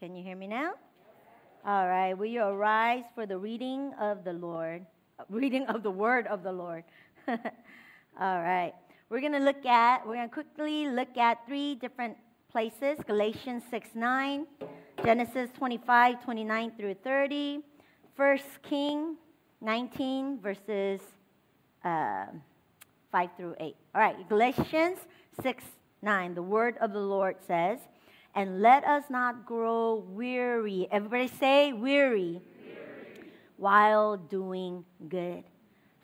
Can you hear me now? All right. Will you arise for the reading of the Lord? Reading of the word of the Lord. All right. We're going to look at, we're going to quickly look at three different places Galatians 6 9, Genesis 25 29 through 30, 1 King 19, verses uh, 5 through 8. All right. Galatians 6 9. The word of the Lord says, and let us not grow weary. Everybody say weary. weary. While doing good.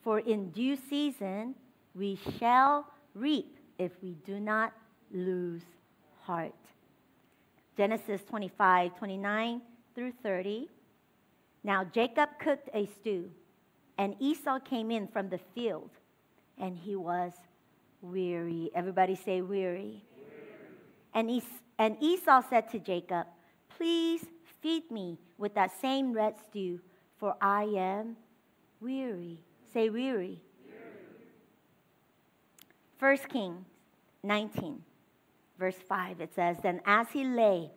For in due season we shall reap if we do not lose heart. Genesis 25, 29 through 30. Now Jacob cooked a stew, and Esau came in from the field, and he was weary. Everybody say weary. weary. And Esau and Esau said to Jacob, Please feed me with that same red stew, for I am weary. Say weary. First 1 Kings 19, verse 5, it says, Then as he lay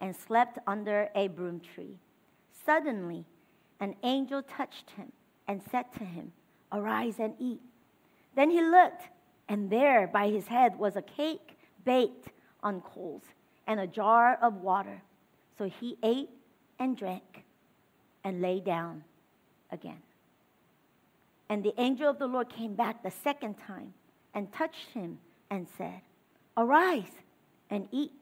and slept under a broom tree, suddenly an angel touched him and said to him, Arise and eat. Then he looked, and there by his head was a cake baked on coals and a jar of water. So he ate and drank and lay down again. And the angel of the Lord came back the second time and touched him and said, Arise and eat,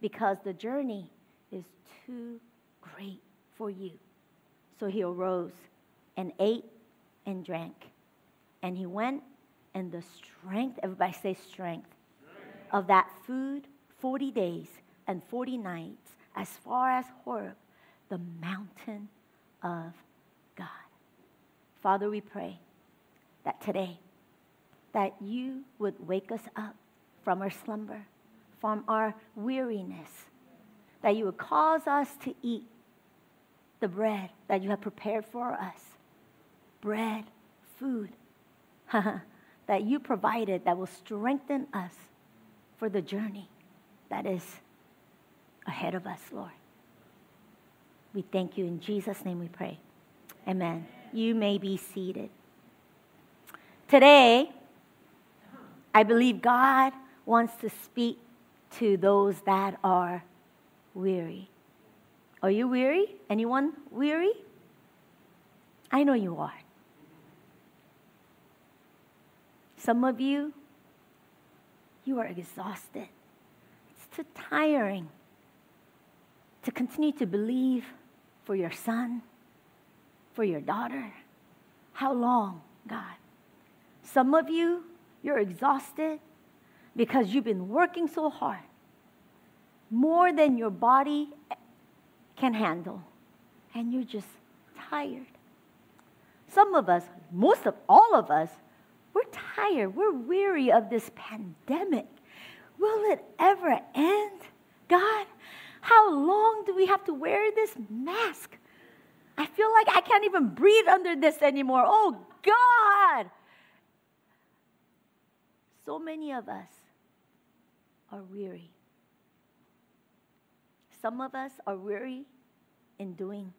because the journey is too great for you. So he arose and ate and drank. And he went, and the strength, everybody say strength, strength. of that food 40 days and 40 nights as far as Horeb, the mountain of God. Father, we pray that today, that you would wake us up from our slumber, from our weariness, that you would cause us to eat the bread that you have prepared for us. Bread, food that you provided that will strengthen us for the journey that is ahead of us, Lord. We thank you. In Jesus' name we pray. Amen. You may be seated. Today, I believe God wants to speak to those that are weary. Are you weary? Anyone weary? I know you are. Some of you, you are exhausted too tiring to continue to believe for your son, for your daughter. How long, God? Some of you, you're exhausted because you've been working so hard, more than your body can handle, and you're just tired. Some of us, most of all of us, we're tired. We're weary of this pandemic. Will it ever end? God, how long do we have to wear this mask? I feel like I can't even breathe under this anymore. Oh, God! So many of us are weary. Some of us are weary in doing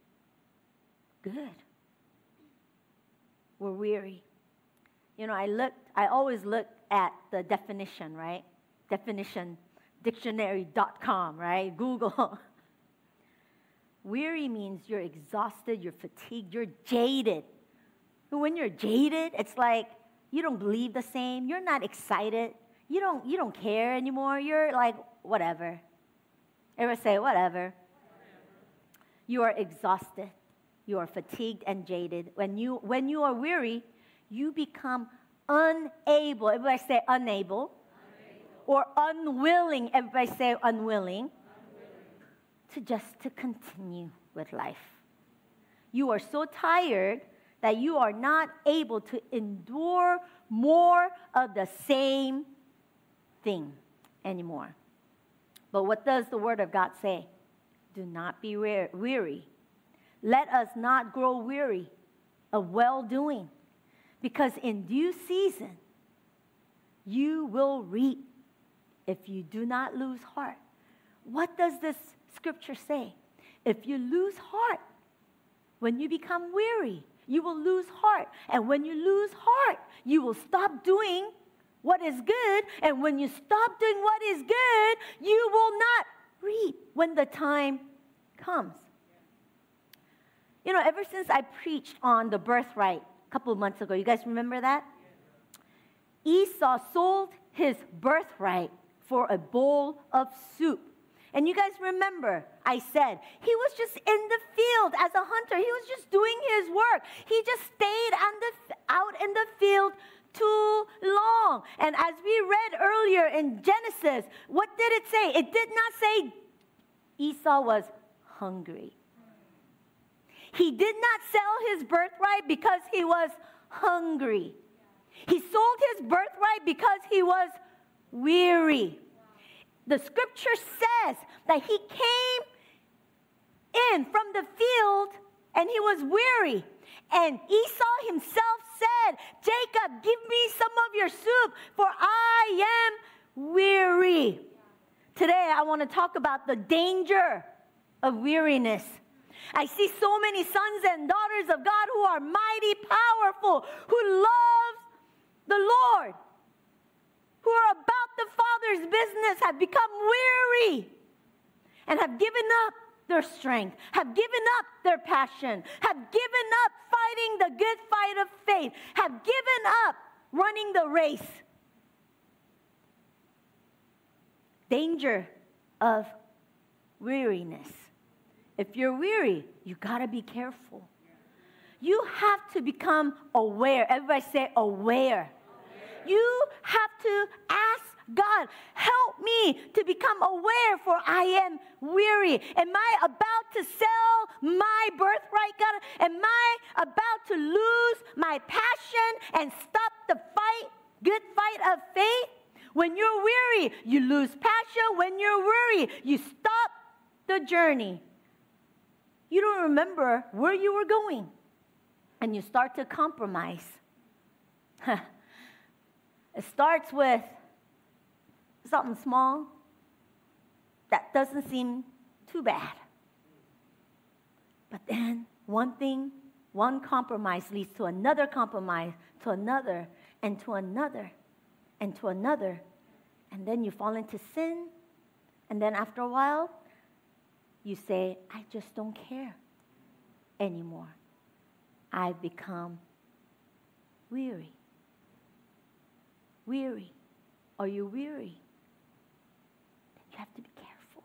good. We're weary. You know, I look, I always look at the definition, right? Definition, dictionary.com, right? Google. Weary means you're exhausted, you're fatigued, you're jaded. When you're jaded, it's like you don't believe the same, you're not excited, you don't, you don't care anymore, you're like, whatever. Ever say, whatever? You are exhausted, you are fatigued and jaded. When you, when you are weary, you become unable. Everybody say unable or unwilling, everybody say unwilling, unwilling, to just to continue with life. You are so tired that you are not able to endure more of the same thing anymore. But what does the Word of God say? Do not be weary. Let us not grow weary of well doing, because in due season you will reap if you do not lose heart. What does this scripture say? If you lose heart, when you become weary, you will lose heart. And when you lose heart, you will stop doing what is good. And when you stop doing what is good, you will not reap when the time comes. You know, ever since I preached on the birthright a couple of months ago, you guys remember that? Esau sold his birthright for a bowl of soup. And you guys remember, I said, he was just in the field as a hunter. He was just doing his work. He just stayed the, out in the field too long. And as we read earlier in Genesis, what did it say? It did not say Esau was hungry. He did not sell his birthright because he was hungry. He sold his birthright because he was weary. The scripture says that he came in from the field and he was weary. And Esau himself said, Jacob, give me some of your soup, for I am weary. Today, I want to talk about the danger of weariness. I see so many sons and daughters of God who are mighty powerful, who love the Lord, who are about the Father's business, have become weary and have given up their strength, have given up their passion, have given up fighting the good fight of faith, have given up running the race. Danger of weariness. If you're weary, you got to be careful. You have to become aware. Everybody say aware. You have to ask God, help me to become aware, for I am weary. Am I about to sell my birthright, God? Am I about to lose my passion and stop the fight, good fight of faith? When you're weary, you lose passion. When you're weary, you stop the journey. You don't remember where you were going, and you start to compromise. It starts with something small that doesn't seem too bad. But then one thing, one compromise leads to another compromise, to another, and to another, and to another. And then you fall into sin. And then after a while, you say, I just don't care anymore. I've become weary. Weary. Are you weary? You have to be careful.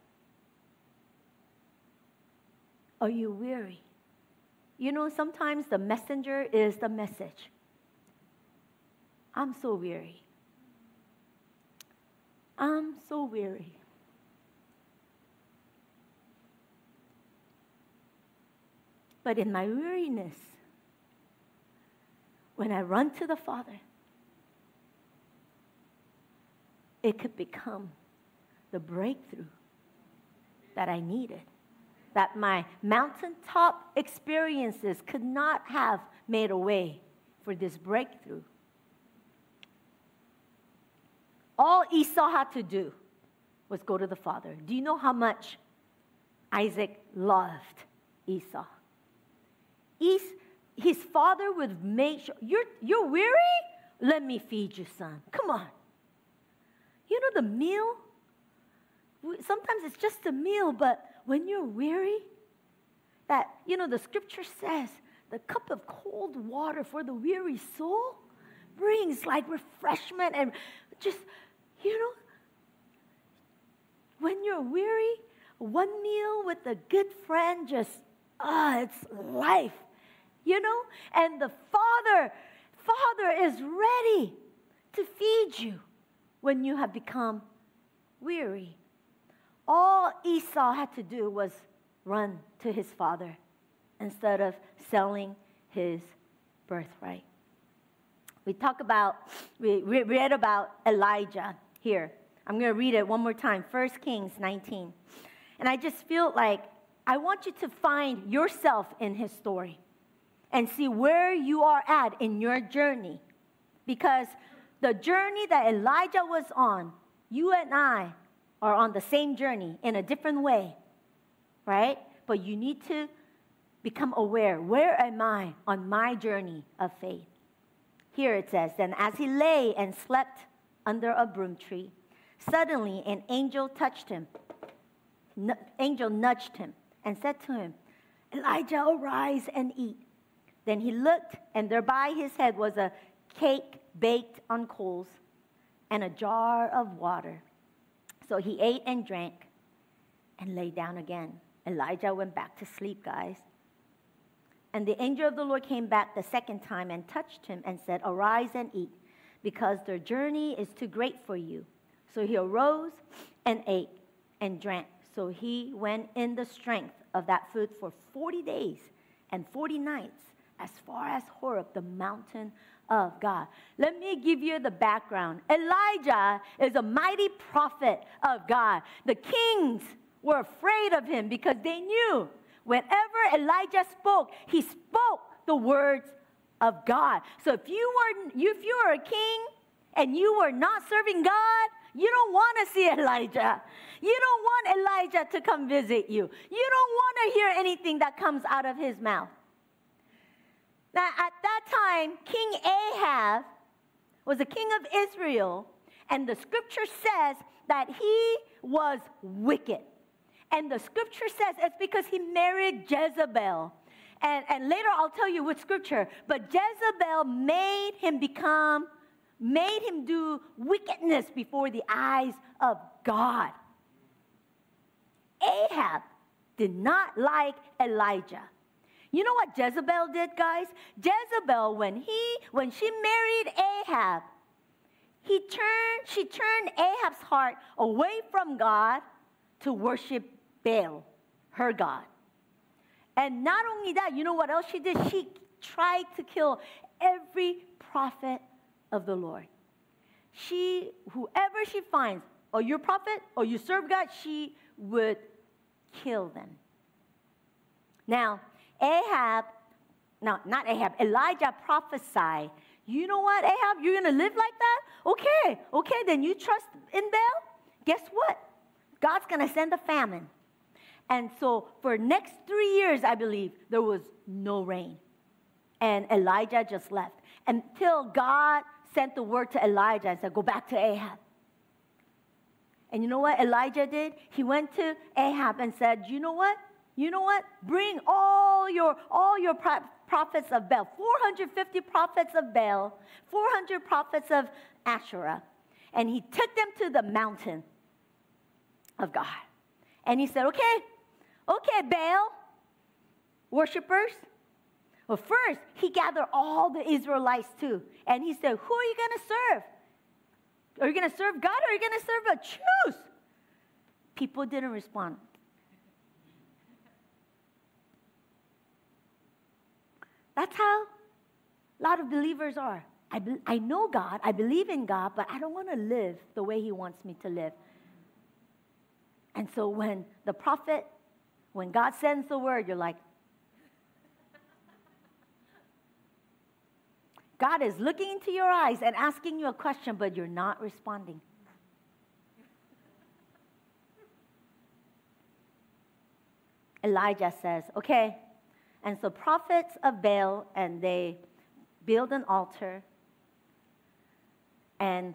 Are you weary? You know, sometimes the messenger is the message. I'm so weary. I'm so weary. But in my weariness, when I run to the Father, it could become the breakthrough that I needed, that my mountaintop experiences could not have made a way for this breakthrough. All Esau had to do was go to the father. Do you know how much Isaac loved Esau? Es- his father would make sure, you're, you're weary? Let me feed you, son. Come on. You know the meal sometimes it's just a meal, but when you're weary, that, you know, the scripture says the cup of cold water for the weary soul brings like refreshment and just, you know, when you're weary, one meal with a good friend just, ah, it's life, you know? And the Father, Father is ready to feed you when you have become weary. All Esau had to do was run to his father instead of selling his birthright. We talk about, we read about Elijah here. I'm going to read it one more time 1 Kings 19. And I just feel like I want you to find yourself in his story and see where you are at in your journey. Because the journey that Elijah was on, you and I are on the same journey in a different way. right? But you need to become aware where am I on my journey of faith? Here it says, Then as he lay and slept under a broom tree, suddenly an angel touched him. N- angel nudged him and said to him, Elijah, arise and eat. Then he looked, and there by his head was a cake baked on coals and a jar of water. So he ate and drank and lay down again. Elijah went back to sleep, guys. And the angel of the Lord came back the second time and touched him and said, Arise and eat, because the journey is too great for you. So he arose and ate and drank. So he went in the strength of that food for 40 days and 40 nights as far as Horeb, the mountain of God. Let me give you the background. Elijah is a mighty prophet of God. The kings were afraid of him because they knew whenever Elijah spoke, he spoke the words of God. So if you were if you were a king and you were not serving God, you don't want to see Elijah. You don't want Elijah to come visit you. You don't want to hear anything that comes out of his mouth. Now, at that time, King Ahab was a king of Israel, and the scripture says that he was wicked. And the scripture says it's because he married Jezebel. And, and later I'll tell you which scripture. But Jezebel made him become, made him do wickedness before the eyes of God. Ahab did not like Elijah. You know what Jezebel did, guys? Jezebel, when he when she married Ahab, he turned, she turned Ahab's heart away from God to worship Baal, her God. And not only that, you know what else she did? She tried to kill every prophet of the Lord. She, whoever she finds, or you prophet, or you serve God, she would kill them. Now, Ahab, no, not Ahab, Elijah prophesied. You know what, Ahab, you're going to live like that? Okay, okay, then you trust in Baal? Guess what? God's going to send a famine. And so for next three years, I believe, there was no rain. And Elijah just left until God sent the word to Elijah and said, Go back to Ahab. And you know what Elijah did? He went to Ahab and said, You know what? You know what? Bring all your all your prophets of Baal, 450 prophets of Baal, 400 prophets of Asherah. And he took them to the mountain of God. And he said, Okay, okay, Baal, worshippers. Well, first, he gathered all the Israelites too. And he said, Who are you going to serve? Are you going to serve God or are you going to serve a choose? People didn't respond. That's how a lot of believers are. I, be, I know God, I believe in God, but I don't want to live the way He wants me to live. And so when the prophet, when God sends the word, you're like, God is looking into your eyes and asking you a question, but you're not responding. Elijah says, Okay, and so prophets of Baal, and they build an altar. And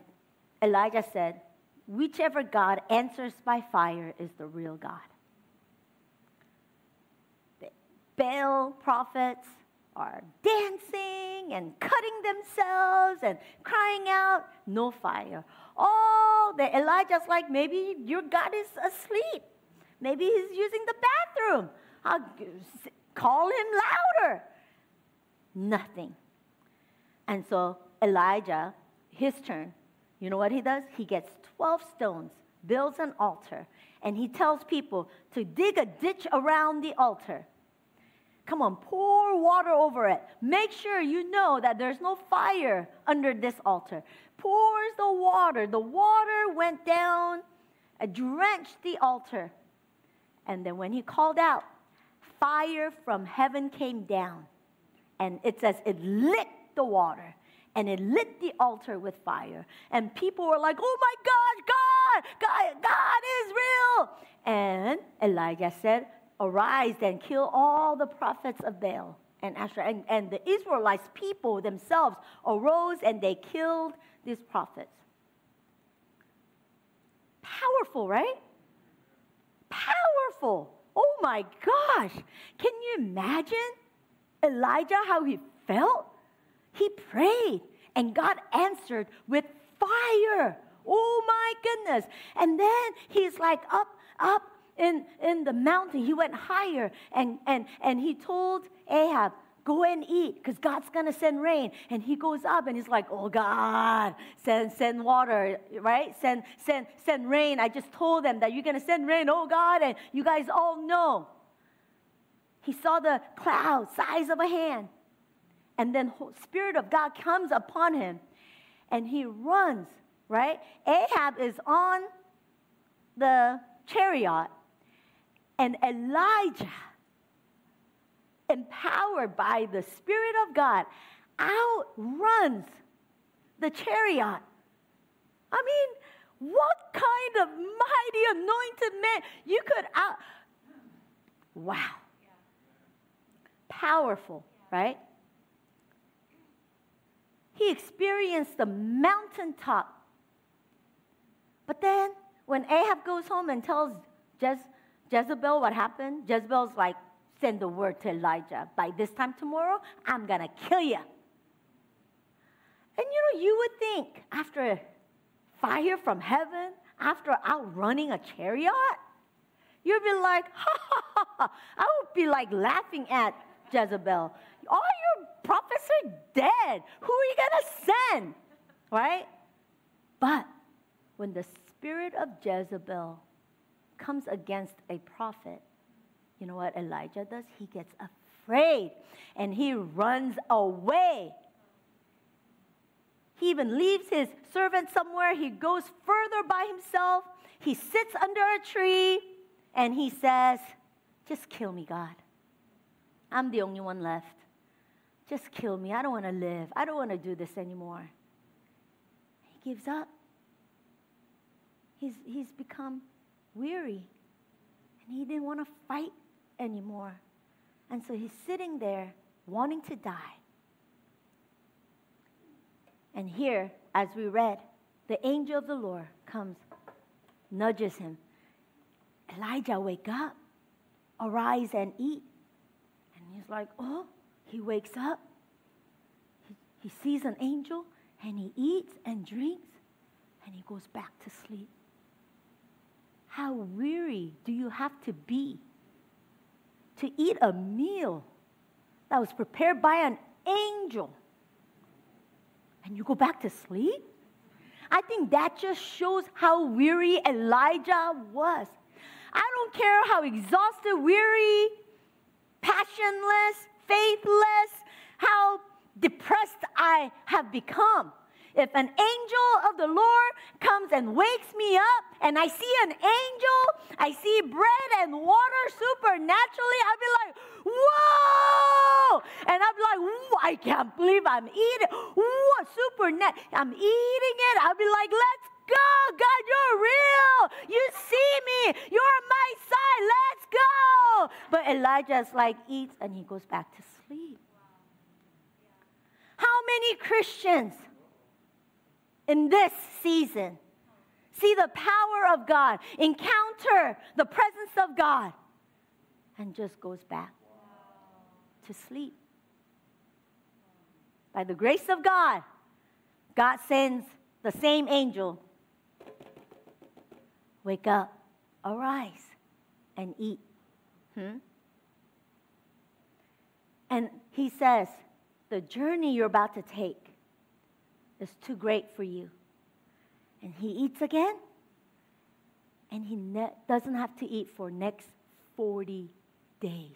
Elijah said, Whichever God answers by fire is the real God. The Baal prophets are dancing and cutting themselves and crying out, no fire. Oh, the Elijah's like, maybe your God is asleep. Maybe he's using the bathroom. I'll Call him louder. Nothing. And so Elijah, his turn, you know what he does? He gets 12 stones, builds an altar, and he tells people to dig a ditch around the altar. Come on, pour water over it. Make sure you know that there's no fire under this altar. Pours the water. The water went down, drenched the altar. And then when he called out, fire from heaven came down. And it says it lit the water and it lit the altar with fire. And people were like, oh my God, God, God is real. And Elijah said, Arise and kill all the prophets of Baal and Asherah. And, and the Israelites people themselves arose and they killed these prophets. Powerful, right? Powerful. Oh my gosh. Can you imagine Elijah how he felt? He prayed and God answered with fire. Oh my goodness. And then he's like up, up in, in the mountain. He went higher and, and, and he told Ahab, go and eat because God's going to send rain. And he goes up and he's like, oh God, send, send water, right? Send, send, send rain. I just told them that you're going to send rain, oh God. And you guys all know. He saw the cloud size of a hand. And then Spirit of God comes upon him and he runs, right? Ahab is on the chariot and Elijah empowered by the Spirit of God, outruns the chariot. I mean, what kind of mighty anointed man you could out? Wow. Powerful, right? He experienced the mountaintop. But then, when Ahab goes home and tells Jez- Jezebel what happened, Jezebel's like, send the word to Elijah. By this time tomorrow, I'm going to kill you. And you know, you would think after fire from heaven, after outrunning a chariot, you'd be like, ha ha ha ha. I would be like laughing at Jezebel. All your prophets are dead. Who are you going to send? Right? But when the spirit of Jezebel comes against a prophet, you know what Elijah does? He gets afraid and he runs away. He even leaves his servant somewhere. He goes further by himself. He sits under a tree and he says, Just kill me, God. I'm the only one left. Just kill me. I don't want to live. I don't want to do this anymore. He gives up. He's, he's become weary. And he didn't want to fight anymore. And so he's sitting there wanting to die. And here, as we read, the angel of the Lord comes, nudges him. Elijah, wake up, arise and eat. And he's like, oh, he wakes up. He, he sees an angel and he eats and drinks and he goes back to sleep. How weary do you have to be to eat a meal that was prepared by an angel and you go back to sleep? I think that just shows how weary Elijah was. I don't care how exhausted, weary, passionless, faithless, how depressed I have become. If an angel of the Lord comes and wakes me up and I see an angel, I see bread and water supernaturally, I'll be like, whoa! And I'll be like, I can't believe I'm eating. What supernat? I'm eating it. I'll be like, let's go. God, you're real. You see me. You're on my side. Let's go. But Elijah's like eats and he goes back to sleep. How many Christians in this season. See the power of God, encounter the presence of God, and just goes back to sleep. By the grace of God, God sends the same angel. Wake up, arise, and eat. Hmm? And he says, the journey you're about to take is too great for you. And he eats again, and he ne- doesn't have to eat for next 40 days.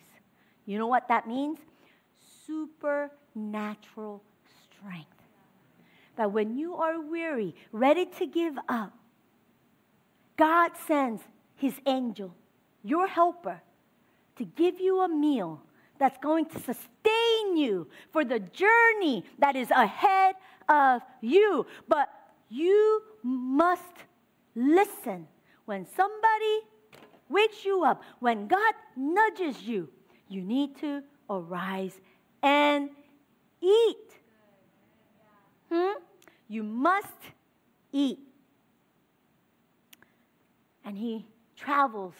You know what that means? Supernatural strength. That when you are weary, ready to give up, God sends his angel, your helper, to give you a meal that's going to sustain you for the journey that is ahead of you. But you must listen when somebody wakes you up, when God nudges you, you need to arise and eat. Hmm? You must eat. And he travels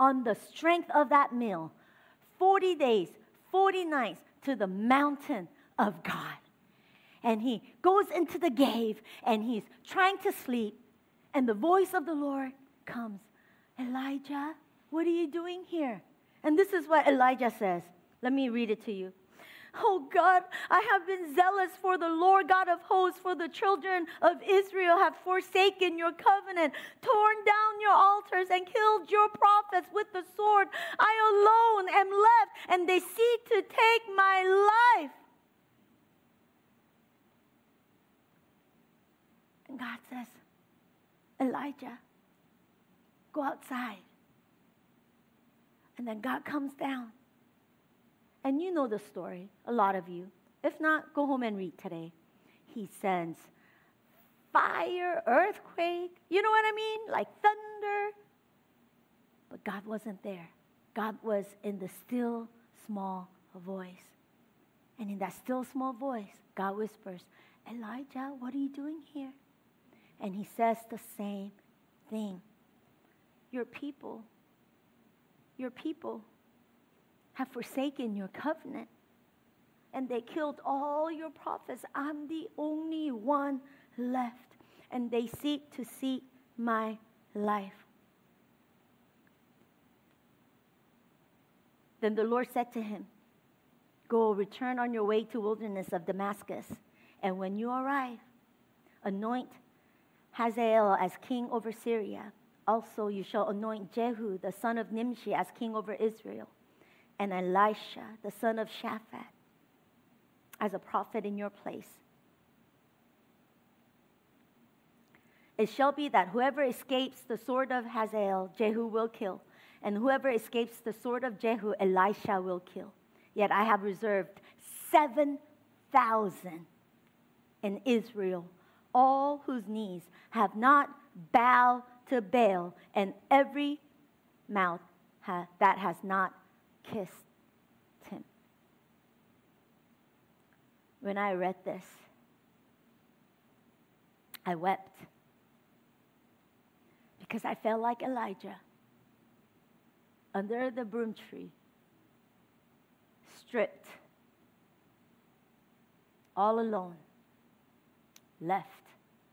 on the strength of that meal 40 days, 40 nights to the mountain of God. And he goes into the cave and he's trying to sleep. And the voice of the Lord comes Elijah, what are you doing here? And this is what Elijah says. Let me read it to you. Oh God, I have been zealous for the Lord God of hosts, for the children of Israel have forsaken your covenant, torn down your altars, and killed your prophets with the sword. I alone am left, and they seek to take my life. And God says, Elijah, go outside. And then God comes down and you know the story, a lot of you. If not, go home and read today. He sends fire, earthquake, you know what I mean? Like thunder. But God wasn't there. God was in the still small voice. And in that still small voice, God whispers, Elijah, what are you doing here? And he says the same thing. Your people, your people have forsaken your covenant and they killed all your prophets. I'm the only one left. And they seek to seek my life. Then the Lord said to him, Go, return on your way to wilderness of Damascus, and when you arrive, anoint Hazael as king over Syria. Also, you shall anoint Jehu, the son of Nimshi, as king over Israel and Elisha, the son of Shaphat, as a prophet in your place. It shall be that whoever escapes the sword of Hazael, Jehu will kill, and whoever escapes the sword of Jehu, Elisha will kill. Yet I have reserved 7,000 in Israel, all whose knees have not bowed to Baal, and every mouth ha- that has not kissed him. When I read this, I wept because I felt like Elijah under the broom tree, stripped, all alone, left,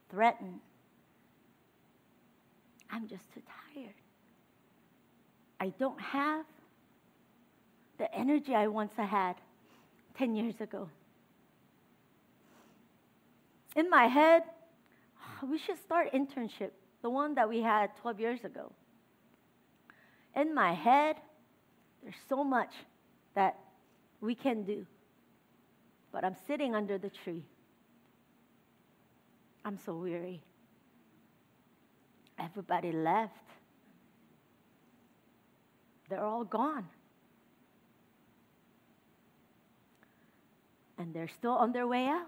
threatened. I'm just too tired. I don't have the energy I once had 10 years ago. In my head, we should start internship, the one that we had 12 years ago. In my head, there's so much that we can do. But I'm sitting under the tree. I'm so weary. Everybody left. They're all gone. And they're still on their way out.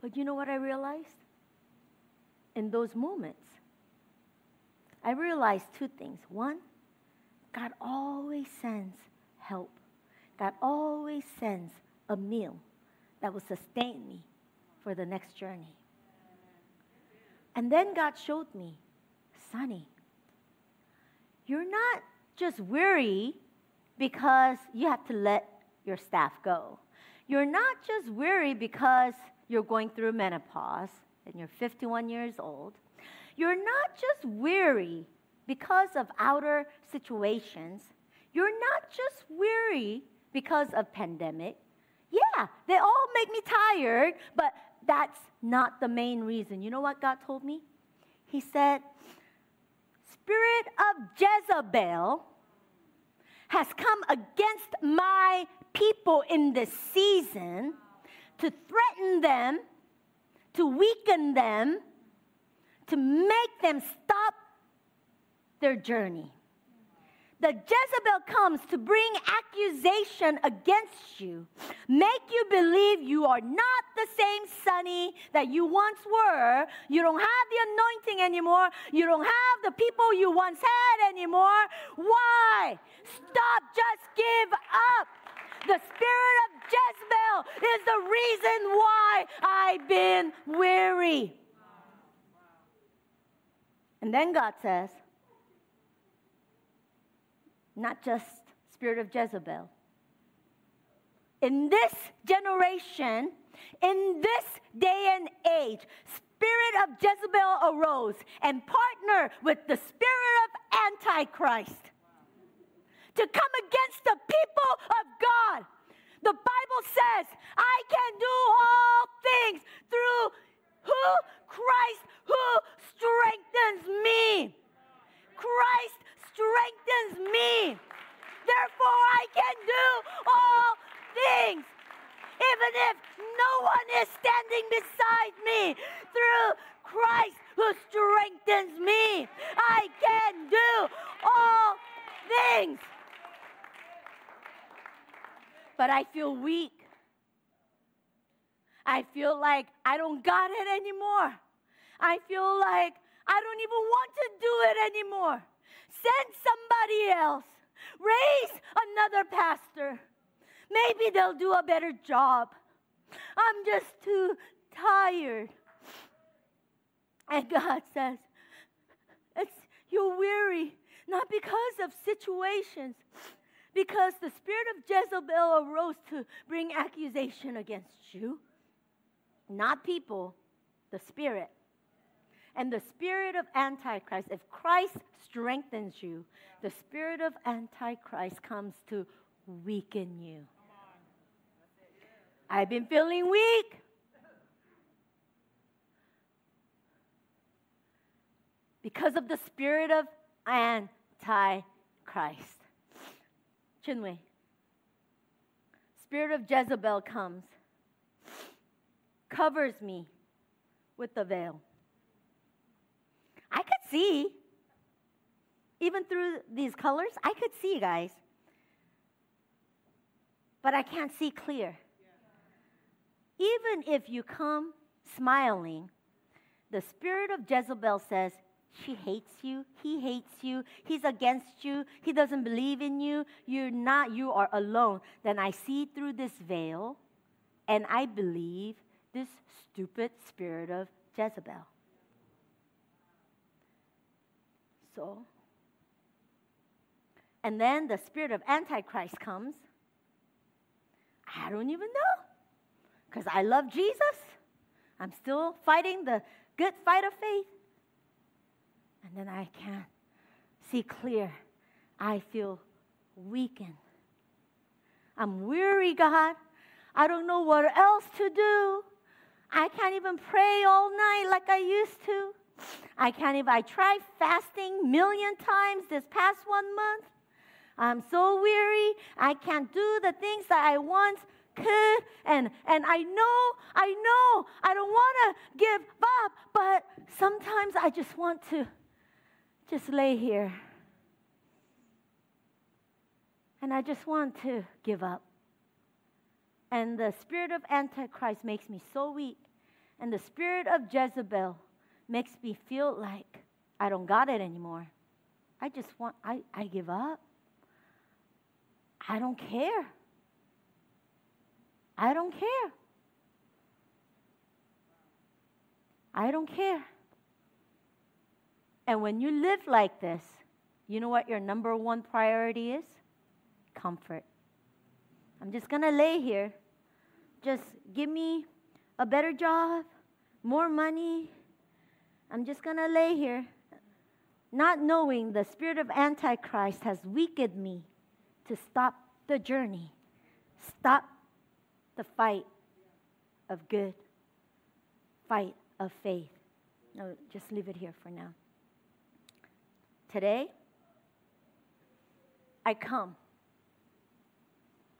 But you know what I realized? In those moments, I realized two things. One, God always sends help, God always sends a meal that will sustain me for the next journey. And then God showed me, Sonny, you're not just weary because you have to let your staff go. You're not just weary because you're going through menopause and you're 51 years old. You're not just weary because of outer situations. You're not just weary because of pandemic. Yeah, they all make me tired, but that's not the main reason. You know what God told me? He said, Spirit of Jezebel has come against my people in this season to threaten them, to weaken them, to make them stop their journey. The Jezebel comes to bring accusation against you, make you believe you are not the same Sonny that you once were. You don't have the anointing anymore. You don't have the people you once had anymore. Why? Stop, just give up. The spirit of Jezebel is the reason why I've been weary. And then God says, not just spirit of Jezebel. In this generation, in this day and age, spirit of Jezebel arose and partnered with the spirit of Antichrist to come against the people of God. The Bible says, I can do all things through who? Christ who strengthens me. Christ strengthens me. Therefore, I can do all things. Even if no one is standing beside me, through Christ who strengthens me, I can do all things. But I feel weak. I feel like I don't got it anymore. I feel like I don't even want to do it anymore. Send somebody else. Raise another pastor. Maybe they'll do a better job. I'm just too tired. And God says, it's, You're weary, not because of situations, because the spirit of Jezebel arose to bring accusation against you. Not people, the spirit and the spirit of Antichrist, if Christ strengthens you, the spirit of Antichrist comes to weaken you. I've been feeling weak. Because of the spirit of Antichrist. Chinwe. Spirit of Jezebel comes, covers me with the veil. See, even through these colors, I could see, you guys. But I can't see clear. Even if you come smiling, the spirit of Jezebel says, she hates you. He hates you. He's against you. He doesn't believe in you. You're not, you are alone. Then I see through this veil and I believe this stupid spirit of Jezebel. So, and then the spirit of Antichrist comes. I don't even know. Because I love Jesus. I'm still fighting the good fight of faith. And then I can't see clear. I feel weakened. I'm weary, God. I don't know what else to do. I can't even pray all night like I used to. I can't even, I tried fasting million times this past one month. I'm so weary. I can't do the things that I once could. And, and I know, I know, I don't want to give up, but sometimes I just want to just lay here. And I just want to give up. And the spirit of Antichrist makes me so weak. And the spirit of Jezebel makes me feel like I don't got it anymore. I just want, I, I give up. I don't care. I don't care. I don't care. And when you live like this, you know what your number one priority is? Comfort. I'm just going to lay here. Just give me a better job, more money, I'm just going to lay here, not knowing the spirit of Antichrist has weakened me to stop the journey, stop the fight of good, fight of faith. No, just leave it here for now. Today, I come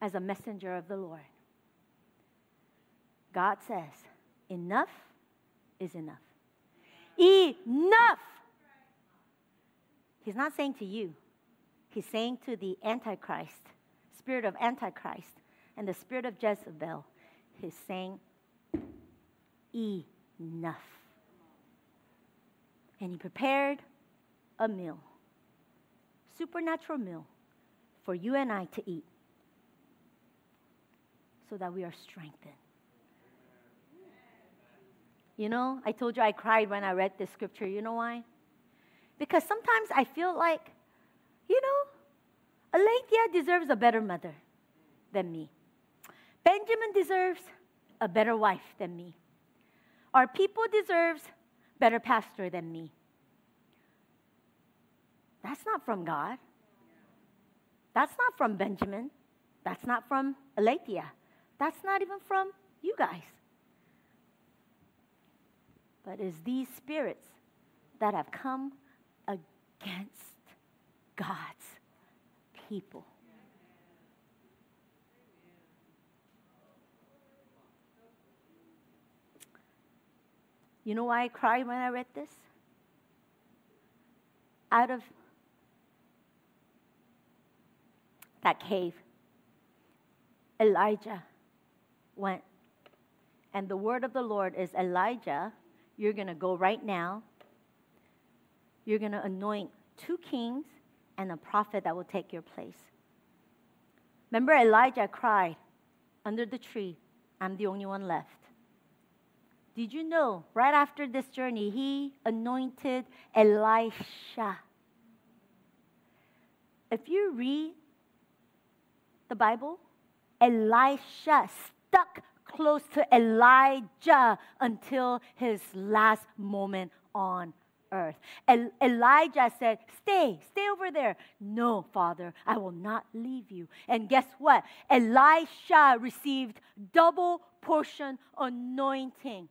as a messenger of the Lord. God says, enough is enough. Enough. He's not saying to you, He's saying to the Antichrist, spirit of Antichrist, and the spirit of Jezebel, he's saying, enough. And he prepared a meal, supernatural meal, for you and I to eat so that we are strengthened. You know, I told you I cried when I read this scripture. You know why? Because sometimes I feel like, you know, Alethea deserves a better mother than me. Benjamin deserves a better wife than me. Our people deserves better pastor than me. That's not from God. That's not from Benjamin. That's not from Alethea. That's not even from you guys but it's these spirits that have come against God's people. You know why I cried when I read this? Out of that cave, Elijah went. And the word of the Lord is Elijah you're going to go right now. You're going to anoint two kings and a prophet that will take your place. Remember, Elijah cried under the tree, I'm the only one left. Did you know, right after this journey, he anointed Elisha? If you read the Bible, Elisha stuck close to Elijah until his last moment on earth. El- Elijah said, Stay, stay over there. No, Father, I will not leave you. And guess what? Elisha received double portion anointing.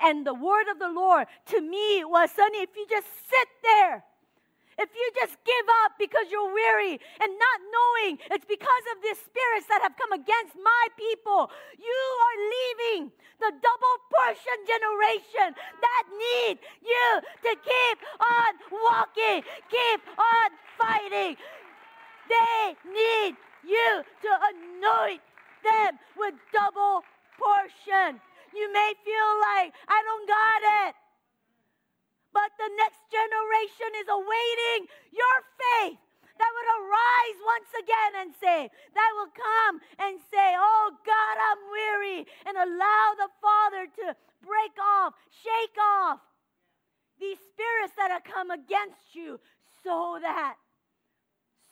And the word of the Lord to me was, Sonny, if you just sit there if you just give up because you're weary and not knowing it's because of these spirits that have come against my people, you are leaving the double portion generation that need you to keep on walking, keep on fighting. They need you to anoint them with double portion. You may feel like, I don't got it. But the next generation is awaiting your faith that would arise once again and say, that will come and say, Oh God, I'm weary, and allow the Father to break off, shake off these spirits that have come against you so that,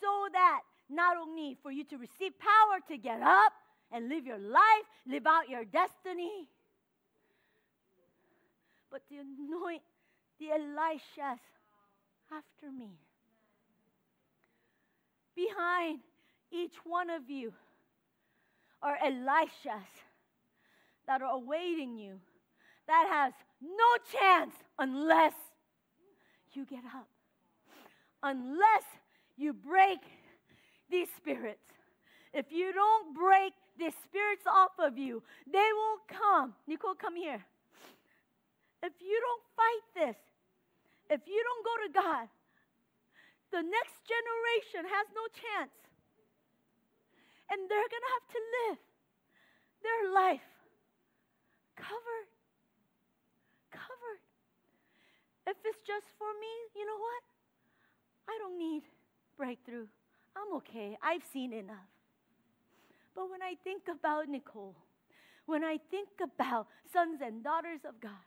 so that not only for you to receive power to get up and live your life, live out your destiny, but to anoint the Elishas after me. Behind each one of you are Elishas that are awaiting you that has no chance unless you get up. Unless you break these spirits. If you don't break these spirits off of you, they will come. Nicole, come here. If you don't fight this, if you don't go to God, the next generation has no chance. And they're going to have to live their life covered. Covered. If it's just for me, you know what? I don't need breakthrough. I'm okay. I've seen enough. But when I think about Nicole, when I think about sons and daughters of God,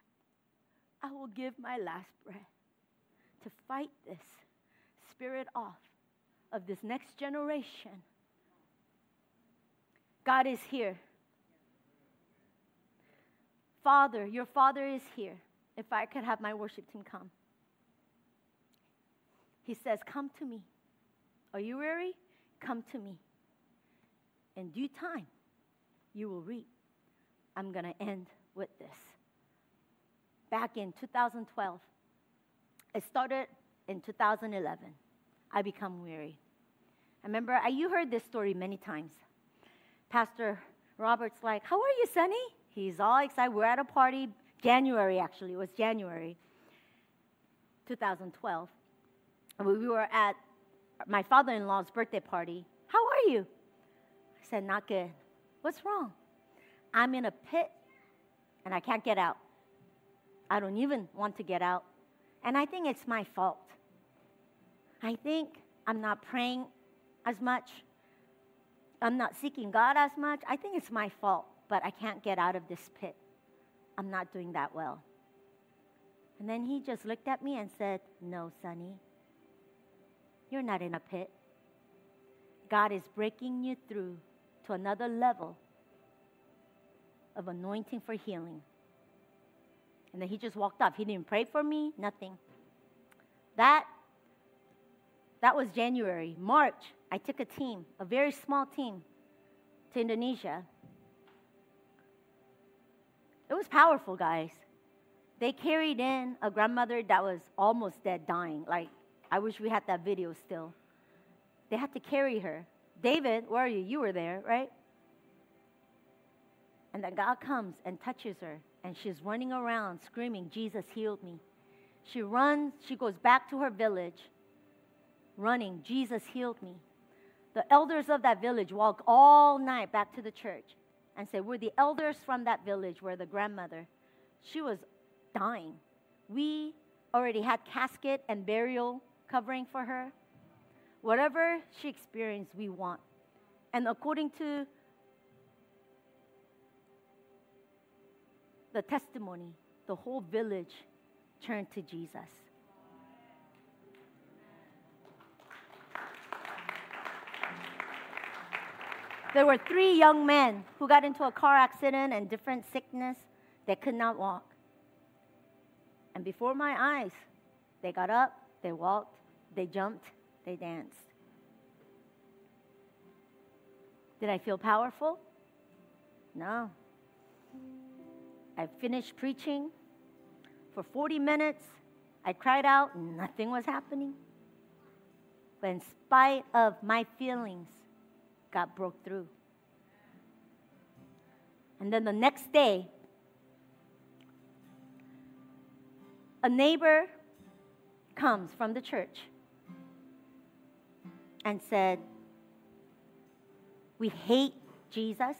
I will give my last breath to fight this spirit off of this next generation. God is here. Father, your Father is here. If I could have my worship team come. He says, Come to me. Are you weary? Come to me. In due time, you will reap. I'm going to end with this. Back in 2012, it started in 2011. I become weary. I remember I, you heard this story many times. Pastor Robert's like, "How are you, Sonny?" He's all excited. We're at a party, January actually. It was January 2012. We were at my father in law's birthday party. How are you? I said, Not good. What's wrong? I'm in a pit and I can't get out. I don't even want to get out. And I think it's my fault. I think I'm not praying as much. I'm not seeking God as much. I think it's my fault, but I can't get out of this pit. I'm not doing that well. And then he just looked at me and said, No, Sonny, you're not in a pit. God is breaking you through to another level of anointing for healing. And then he just walked off. He didn't pray for me, nothing. That that was January. March, I took a team, a very small team, to Indonesia. It was powerful, guys. They carried in a grandmother that was almost dead, dying. Like, I wish we had that video still. They had to carry her. David, where are you? You were there, right? And then God comes and touches her, and she's running around screaming, Jesus healed me. She runs, she goes back to her village, running, Jesus healed me. The elders of that village walk all night back to the church and say, We're the elders from that village where the grandmother, she was dying. We already had casket and burial covering for her. Whatever she experienced, we want. And according to the testimony, the whole village turned to Jesus. There were three young men who got into a car accident and different sickness. They could not walk. And before my eyes, they got up, they walked, they jumped, they danced. Did I feel powerful? No. I finished preaching. For 40 minutes, I cried out, nothing was happening. But in spite of my feelings, God broke through. And then the next day, a neighbor comes from the church and said, We hate Jesus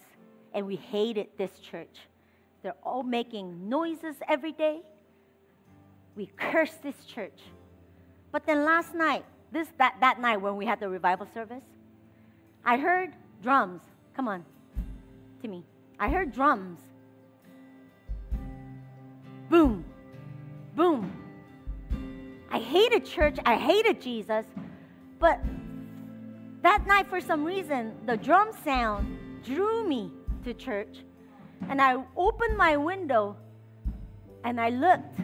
and we hated this church. They're all making noises every day. We curse this church. But then last night, this that, that night when we had the revival service, I heard drums. Come on, to me. I heard drums. Boom, boom. I hated church. I hated Jesus. But that night, for some reason, the drum sound drew me to church. And I opened my window and I looked.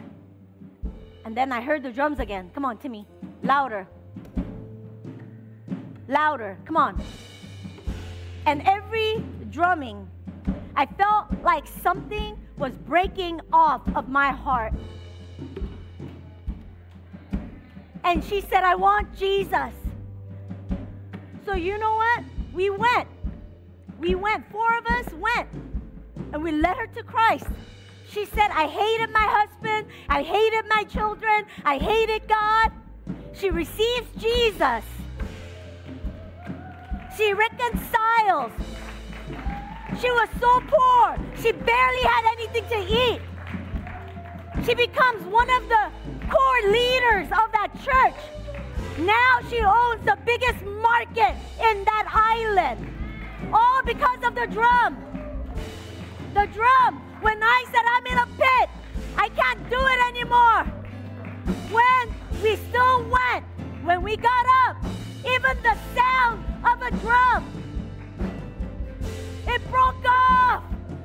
And then I heard the drums again. Come on, Timmy. Louder. Louder. Come on. And every drumming, I felt like something was breaking off of my heart. And she said, I want Jesus. So you know what? We went. We went. Four of us went and we led her to Christ. She said, I hated my husband, I hated my children, I hated God. She receives Jesus. She reconciles. She was so poor, she barely had anything to eat. She becomes one of the core leaders of that church. Now she owns the biggest market in that island. All because of the drum the drum. When I said I'm in a pit, I can't do it anymore. When we still went, when we got up, even the sound of a drum, it broke off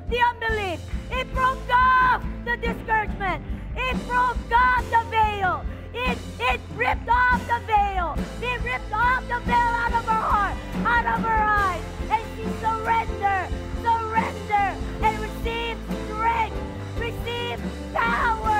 the unbelief. It broke off the discouragement. It broke off the veil. It, it ripped off the veil. It ripped off the veil out of her heart, out of her eyes. And she surrendered, surrendered. And power!